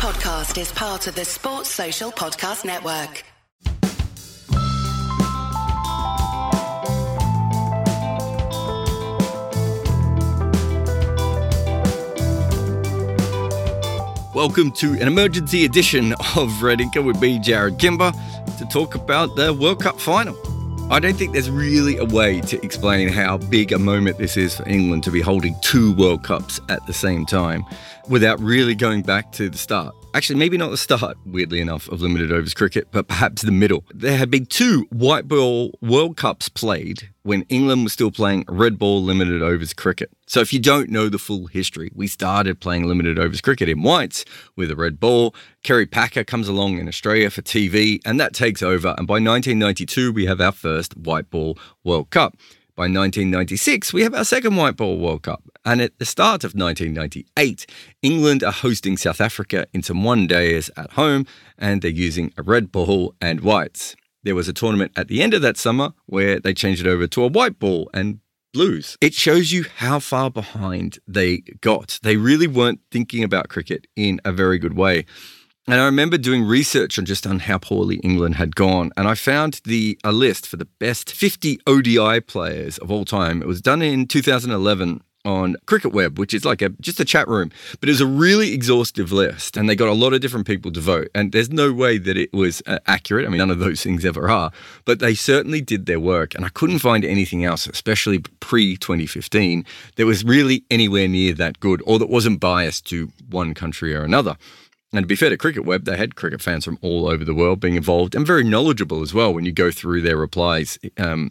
podcast is part of the Sports Social Podcast Network. Welcome to an emergency edition of Red Inker with me, Jarrod Kimber, to talk about the World Cup final. I don't think there's really a way to explain how big a moment this is for England to be holding two World Cups at the same time without really going back to the start. Actually, maybe not the start, weirdly enough, of limited overs cricket, but perhaps the middle. There had been two white ball World Cups played when England was still playing red ball limited overs cricket. So if you don't know the full history, we started playing limited overs cricket in whites with a red ball. Kerry Packer comes along in Australia for TV, and that takes over. And by 1992, we have our first white ball World Cup. By 1996, we have our second white ball World Cup. And at the start of 1998, England are hosting South Africa in some one days at home, and they're using a red ball and whites. There was a tournament at the end of that summer where they changed it over to a white ball and blues. It shows you how far behind they got. They really weren't thinking about cricket in a very good way. And I remember doing research on just on how poorly England had gone, and I found the a list for the best 50 ODI players of all time. It was done in 2011 on Cricket Web, which is like a just a chat room, but it was a really exhaustive list, and they got a lot of different people to vote. And there's no way that it was uh, accurate. I mean, none of those things ever are, but they certainly did their work. And I couldn't find anything else, especially pre 2015, that was really anywhere near that good, or that wasn't biased to one country or another. And to be fair to Cricket Web, they had cricket fans from all over the world being involved and very knowledgeable as well when you go through their replies. Um,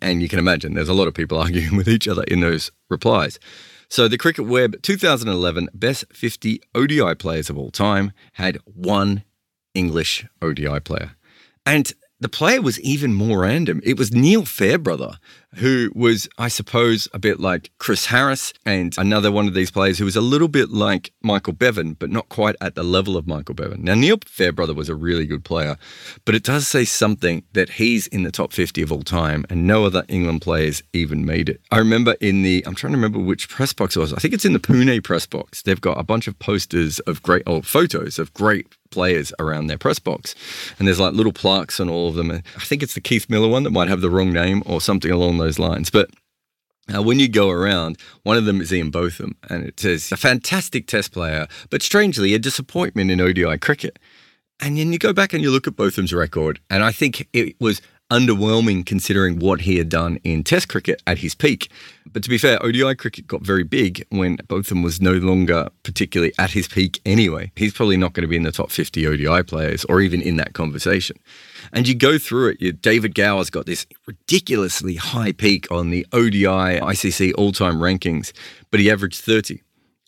and you can imagine there's a lot of people arguing with each other in those replies. So the Cricket Web 2011 Best 50 ODI Players of All Time had one English ODI player. And the player was even more random. It was Neil Fairbrother, who was, I suppose, a bit like Chris Harris and another one of these players who was a little bit like Michael Bevan, but not quite at the level of Michael Bevan. Now, Neil Fairbrother was a really good player, but it does say something that he's in the top 50 of all time and no other England players even made it. I remember in the, I'm trying to remember which press box it was. I think it's in the Pune press box. They've got a bunch of posters of great, or photos of great players around their press box. And there's like little plaques on all of them. I think it's the Keith Miller one that might have the wrong name or something along those lines. But uh, when you go around, one of them is Ian Botham, and it says a fantastic test player, but strangely a disappointment in ODI cricket. And then you go back and you look at Botham's record, and I think it was underwhelming considering what he had done in Test cricket at his peak. But to be fair, ODI cricket got very big when Botham was no longer particularly at his peak anyway. He's probably not going to be in the top 50 ODI players or even in that conversation. And you go through it, David Gower's got this ridiculously high peak on the ODI ICC all time rankings, but he averaged 30.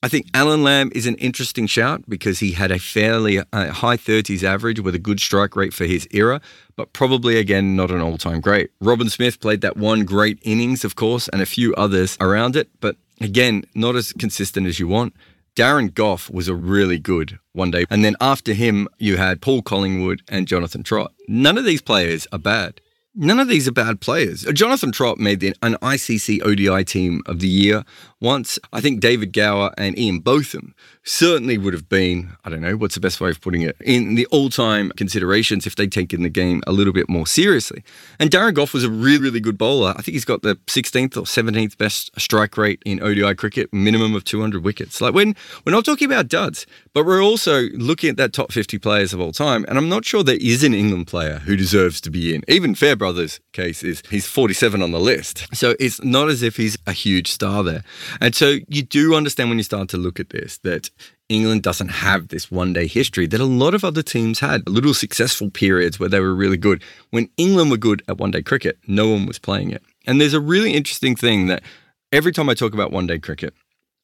I think Alan Lamb is an interesting shout because he had a fairly uh, high 30s average with a good strike rate for his era, but probably again not an all time great. Robin Smith played that one great innings, of course, and a few others around it, but again, not as consistent as you want. Darren Gough was a really good one day. And then after him, you had Paul Collingwood and Jonathan Trott. None of these players are bad. None of these are bad players. Jonathan Trott made an ICC ODI team of the year once. I think David Gower and Ian Botham certainly would have been, I don't know, what's the best way of putting it, in the all time considerations if they'd taken the game a little bit more seriously. And Darren Gough was a really, really good bowler. I think he's got the 16th or 17th best strike rate in ODI cricket, minimum of 200 wickets. Like when we're not talking about duds, but we're also looking at that top 50 players of all time. And I'm not sure there is an England player who deserves to be in. Even Fairbrother's case is he's 47 on the list. So it's not as if he's a huge star there. And so you do understand when you start to look at this that England doesn't have this one day history that a lot of other teams had. Little successful periods where they were really good. When England were good at one day cricket, no one was playing it. And there's a really interesting thing that every time I talk about one day cricket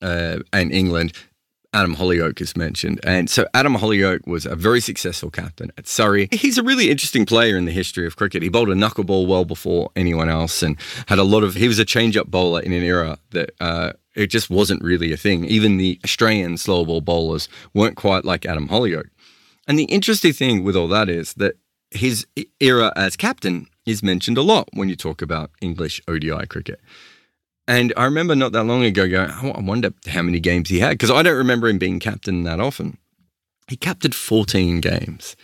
uh, and England, Adam Hollioake is mentioned. And so Adam Hollioake was a very successful captain at Surrey. He's a really interesting player in the history of cricket. He bowled a knuckleball well before anyone else and had a lot of, he was a change up bowler in an era that uh, it just wasn't really a thing. Even the Australian slow ball bowlers weren't quite like Adam Hollioake. And the interesting thing with all that is that his era as captain is mentioned a lot when you talk about English ODI cricket. And I remember not that long ago going, oh, I wonder how many games he had because I don't remember him being captain that often. he captained 14 games.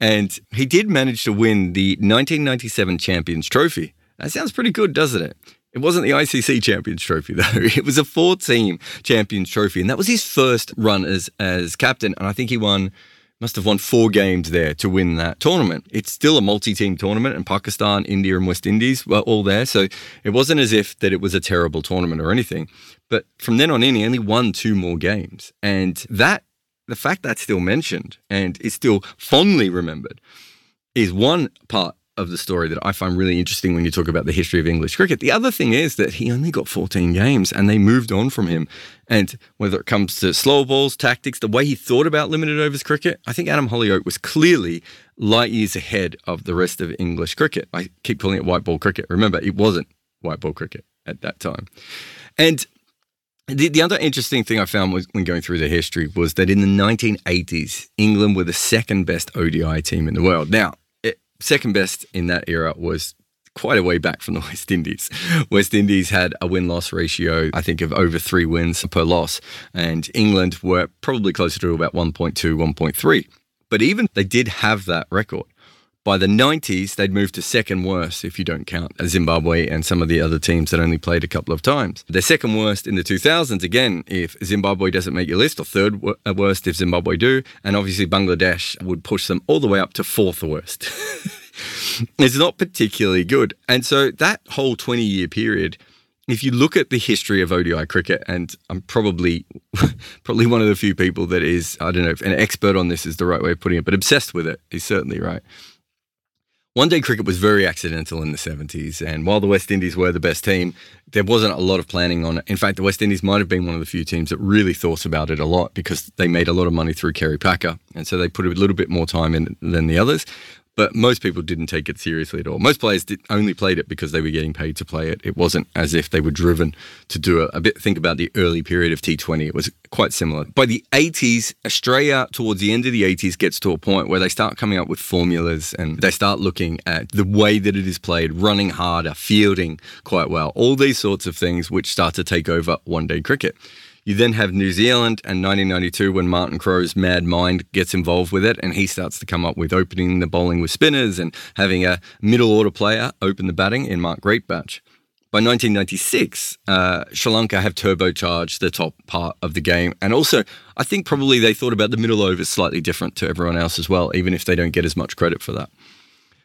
And he did manage to win the 1997 Champions Trophy. That sounds pretty good, doesn't it? It wasn't the ICC Champions Trophy, though. It was a four team Champions Trophy. And that was his first run as, as captain. And I think he won, must have won four games there to win that tournament. It's still a multi team tournament, and Pakistan, India, and West Indies were all there. So it wasn't as if that it was a terrible tournament or anything. But from then on in, he only won two more games. And that the fact that's still mentioned and is still fondly remembered is one part of the story that I find really interesting when you talk about the history of English cricket. The other thing is that he only got 14 games and they moved on from him. And whether it comes to slow balls, tactics, the way he thought about limited overs cricket, I think Adam Hollioake was clearly light years ahead of the rest of English cricket. I keep calling it white ball cricket. Remember, it wasn't white ball cricket at that time. And the, the other interesting thing I found was when going through the history was that in the 1980s, England were the second best ODI team in the world. Now, second best in that era was quite a way back from the West Indies. West Indies had a win loss ratio, I think, of over three wins per loss, and England were probably closer to about 1.2, 1.3. But even they did have that record. By the 90s, they'd moved to second worst if you don't count Zimbabwe and some of the other teams that only played a couple of times. They're second worst in the 2000s, again, if Zimbabwe doesn't make your list, or third uh, worst if Zimbabwe do. And obviously, Bangladesh would push them all the way up to fourth worst. it's not particularly good. And so that whole 20 year period, if you look at the history of ODI cricket, and I'm probably probably one of the few people that is, I don't know if an expert on this is the right way of putting it, but obsessed with it is certainly right. One day cricket was very accidental in the 70s, and while the West Indies were the best team, there wasn't a lot of planning on it. In fact, the West Indies might have been one of the few teams that really thought about it a lot because they made a lot of money through Kerry Packer, and so they put a little bit more time in than the others but most people didn't take it seriously at all. Most players did, only played it because they were getting paid to play it. It wasn't as if they were driven to do it. a bit. Think about the early period of T20; it was quite similar. By the 80s, Australia, towards the end of the 80s, gets to a point where they start coming up with formulas and they start looking at the way that it is played, running harder, fielding quite well, all these sorts of things, which start to take over one-day cricket. You then have New Zealand and 1992 when Martin Crowe's mad mind gets involved with it and he starts to come up with opening the bowling with spinners and having a middle order player open the batting in Mark Greatbatch. By 1996, uh, Sri Lanka have turbocharged the top part of the game. And also, I think probably they thought about the middle overs slightly different to everyone else as well, even if they don't get as much credit for that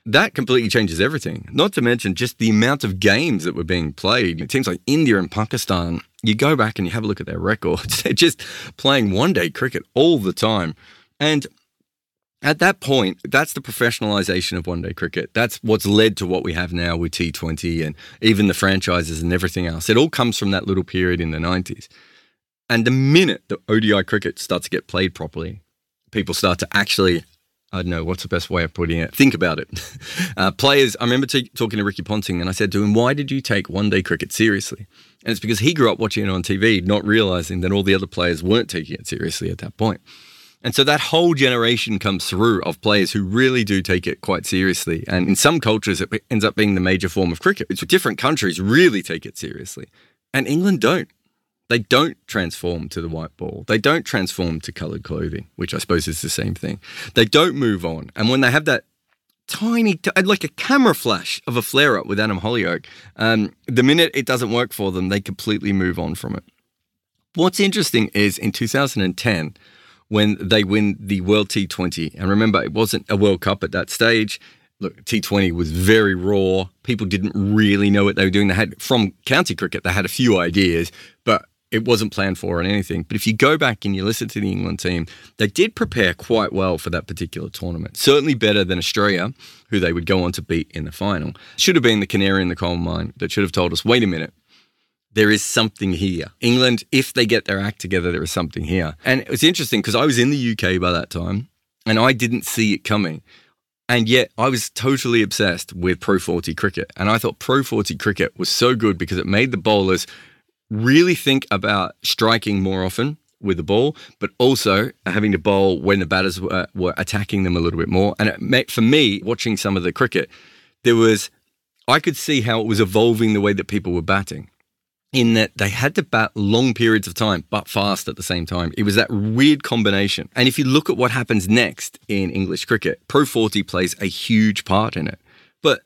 that completely changes everything. Not to mention just the amount of games that were being played. Teams like India and Pakistan you go back and you have a look at their records, they're just playing one day cricket all the time. And at that point, that's the professionalization of one day cricket. That's what's led to what we have now with T20 and even the franchises and everything else. It all comes from that little period in the 90s. And the minute the ODI cricket starts to get played properly, people start to actually I don't know what's the best way of putting it. Think about it. Uh, players, I remember t- talking to Ricky Ponting and I said to him, Why did you take one day cricket seriously? And it's because he grew up watching it on TV, not realizing that all the other players weren't taking it seriously at that point. And so that whole generation comes through of players who really do take it quite seriously. And in some cultures, it ends up being the major form of cricket. It's different countries really take it seriously. And England don't they don't transform to the white ball. They don't transform to colored clothing, which I suppose is the same thing. They don't move on. And when they have that tiny, like a camera flash of a flare up with Adam Hollioake, um, the minute it doesn't work for them, they completely move on from it. What's interesting is in 2010, when they win the World T20, and remember, it wasn't a World Cup at that stage look, T20 was very raw. People didn't really know what they were doing. They had, from county cricket, they had a few ideas, but it wasn't planned for or anything. But if you go back and you listen to the England team, they did prepare quite well for that particular tournament. Certainly better than Australia, who they would go on to beat in the final. Should have been the canary in the coal mine that should have told us, wait a minute, there is something here. England, if they get their act together, there is something here. And it was interesting because I was in the UK by that time and I didn't see it coming. And yet I was totally obsessed with Pro 40 cricket. And I thought Pro 40 cricket was so good because it made the bowlers really think about striking more often with the ball, but also having to bowl when the batters were, were attacking them a little bit more. And made, for me, watching some of the cricket, there was, I could see how it was evolving the way that people were batting. in that they had to bat long periods of time, but fast at the same time. It was that weird combination. And if you look at what happens next in English cricket, Pro 40 plays a huge part in it. But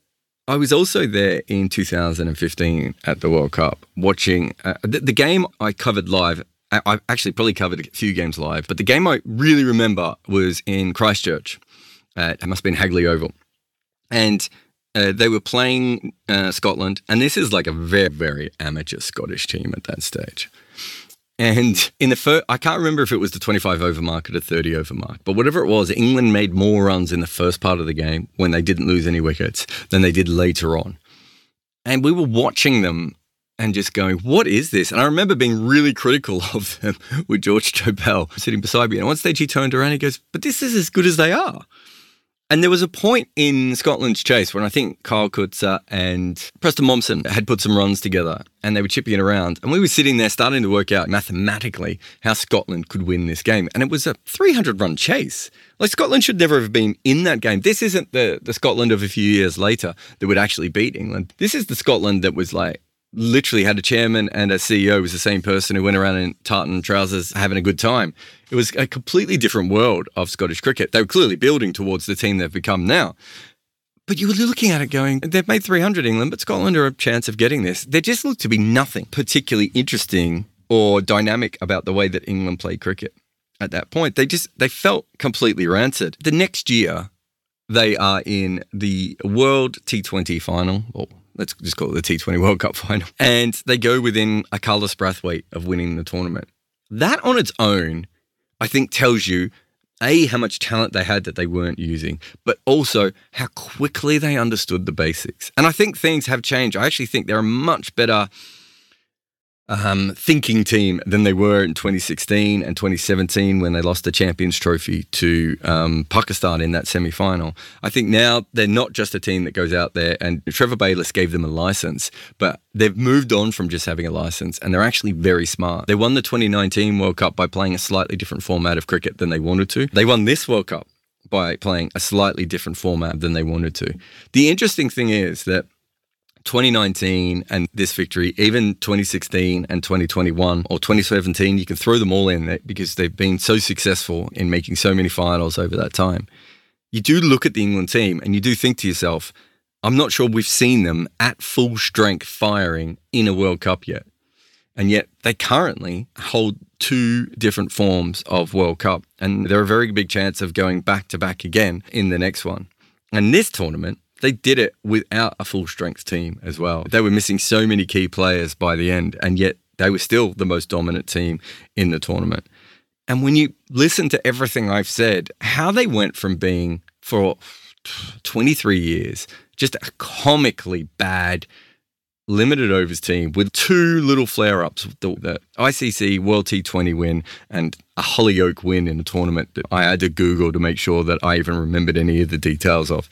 I was also there in 2015 at the World Cup watching uh, the, the game I covered live. I actually probably covered a few games live, but the game I really remember was in Christchurch. Uh, it must have been Hagley Oval. And uh, they were playing uh, Scotland, and this is like a very, very amateur Scottish team at that stage. And in the first, I can't remember if it was the 25 over mark or the 30 over mark, but whatever it was, England made more runs in the first part of the game when they didn't lose any wickets than they did later on. And we were watching them and just going, what is this? And I remember being really critical of them with George Dobell sitting beside me. And at one stage he turned around and he goes, but this is as good as they are. And there was a point in Scotland's chase when I think Kyle Coetzer and Preston Mommsen had put some runs together and they were chipping it around. And we were sitting there starting to work out mathematically how Scotland could win this game. And it was a 300 run chase. Like Scotland should never have been in that game. This isn't the, the Scotland of a few years later that would actually beat England. This is the Scotland that was like, literally had a chairman and a CEO was the same person who went around in tartan trousers having a good time. It was a completely different world of Scottish cricket. They were clearly building towards the team they've become now. But you were looking at it going, they've made 300 England, but Scotland are a chance of getting this. There just looked to be nothing particularly interesting or dynamic about the way that England played cricket at that point. They just, they felt completely rancid. The next year, they are in the World T20 final, or let's just call it the T20 World Cup final, and they go within a Carlos Brathwaite of winning the tournament. That on its own, I think, tells you a how much talent they had that they weren't using, but also how quickly they understood the basics. And I think things have changed. I actually think they're much better um, thinking team than they were in 2016 and 2017 when they lost the Champions Trophy to um, Pakistan in that semi final. I think now they're not just a team that goes out there and Trevor Bayliss gave them a license, but they've moved on from just having a license and they're actually very smart. They won the 2019 World Cup by playing a slightly different format of cricket than they wanted to. They won this World Cup by playing a slightly different format than they wanted to. The interesting thing is that 2019 and this victory, even 2016 and 2021 or 2017, you can throw them all in there because they've been so successful in making so many finals over that time. You do look at the England team and you do think to yourself, I'm not sure we've seen them at full strength firing in a World Cup yet. And yet they currently hold two different forms of World Cup. And they're a very big chance of going back to back again in the next one. And this tournament, they did it without a full strength team as well. They were missing so many key players by the end, and yet they were still the most dominant team in the tournament. And when you listen to everything I've said, how they went from being for 23 years just a comically bad limited overs team with two little flare ups the, the, ICC World T20 win and a Hollioake win in a tournament that I had to Google to make sure that I even remembered any of the details of.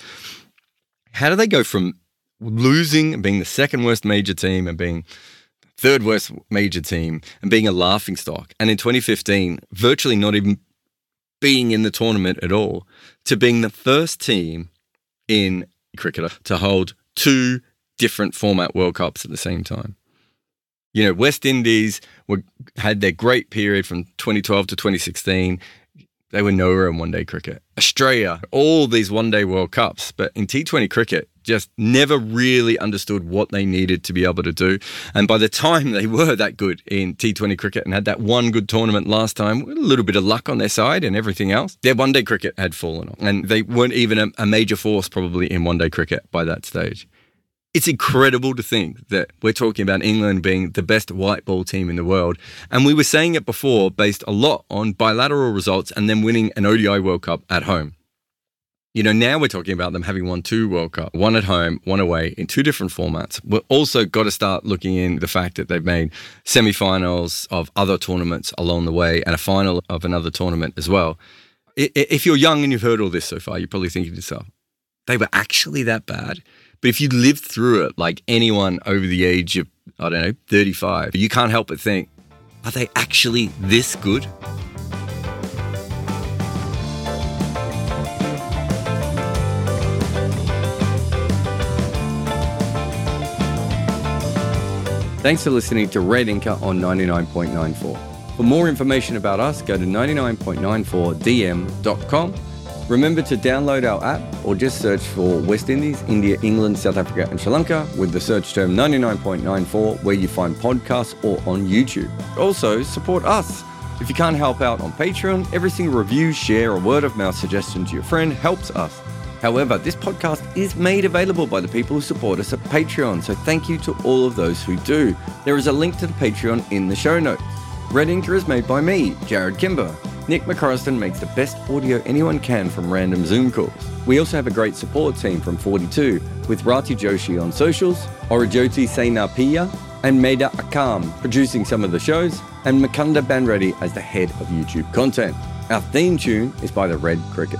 How do they go from losing being the second worst major team and being third worst major team and being a laughing stock, and in 2015, virtually not even being in the tournament at all, to being the first team in cricketer to hold two different format World Cups at the same time. You know, West Indies were, had their great period from 2012 to 2016. They were nowhere in one day cricket. Australia, all these one day World Cups, but in T20 cricket, just never really understood what they needed to be able to do. And by the time they were that good in T20 cricket and had that one good tournament last time, with a little bit of luck on their side and everything else, their one day cricket had fallen off. And they weren't even a, a major force probably in one day cricket by that stage it's incredible to think that we're talking about England being the best white ball team in the world. And we were saying it before based a lot on bilateral results and then winning an ODI World Cup at home. You know, now we're talking about them having won two World Cup, one at home, one away in two different formats. We've also got to start looking in the fact that they've made semi-finals of other tournaments along the way and a final of another tournament as well. If you're young and you've heard all this so far, you're probably thinking to yourself, they were actually that bad. But if you lived through it like anyone over the age of, I don't know, 35, you can't help but think, are they actually this good? Thanks for listening to Red Inker on 99.94. For more information about us, go to 99.94dm.com. Remember to download our app or just search for West Indies, India, England, South Africa, and Sri Lanka with the search term 99.94 where you find podcasts or on YouTube. Also, support us. If you can't help out on Patreon, every single review, share, or word of mouth suggestion to your friend helps us. However, this podcast is made available by the people who support us at Patreon, so thank you to all of those who do. There is a link to the Patreon in the show notes. Red Inker is made by me, Jarrod Kimber. Nick McCorriston makes the best audio anyone can from random Zoom calls. We also have a great support team from 42 with Rati Joshi on socials, Orajoti Senapia, and Meda Akam producing some of the shows, and Makunda Banreddy as the head of YouTube content. Our theme tune is by the Red Cricket.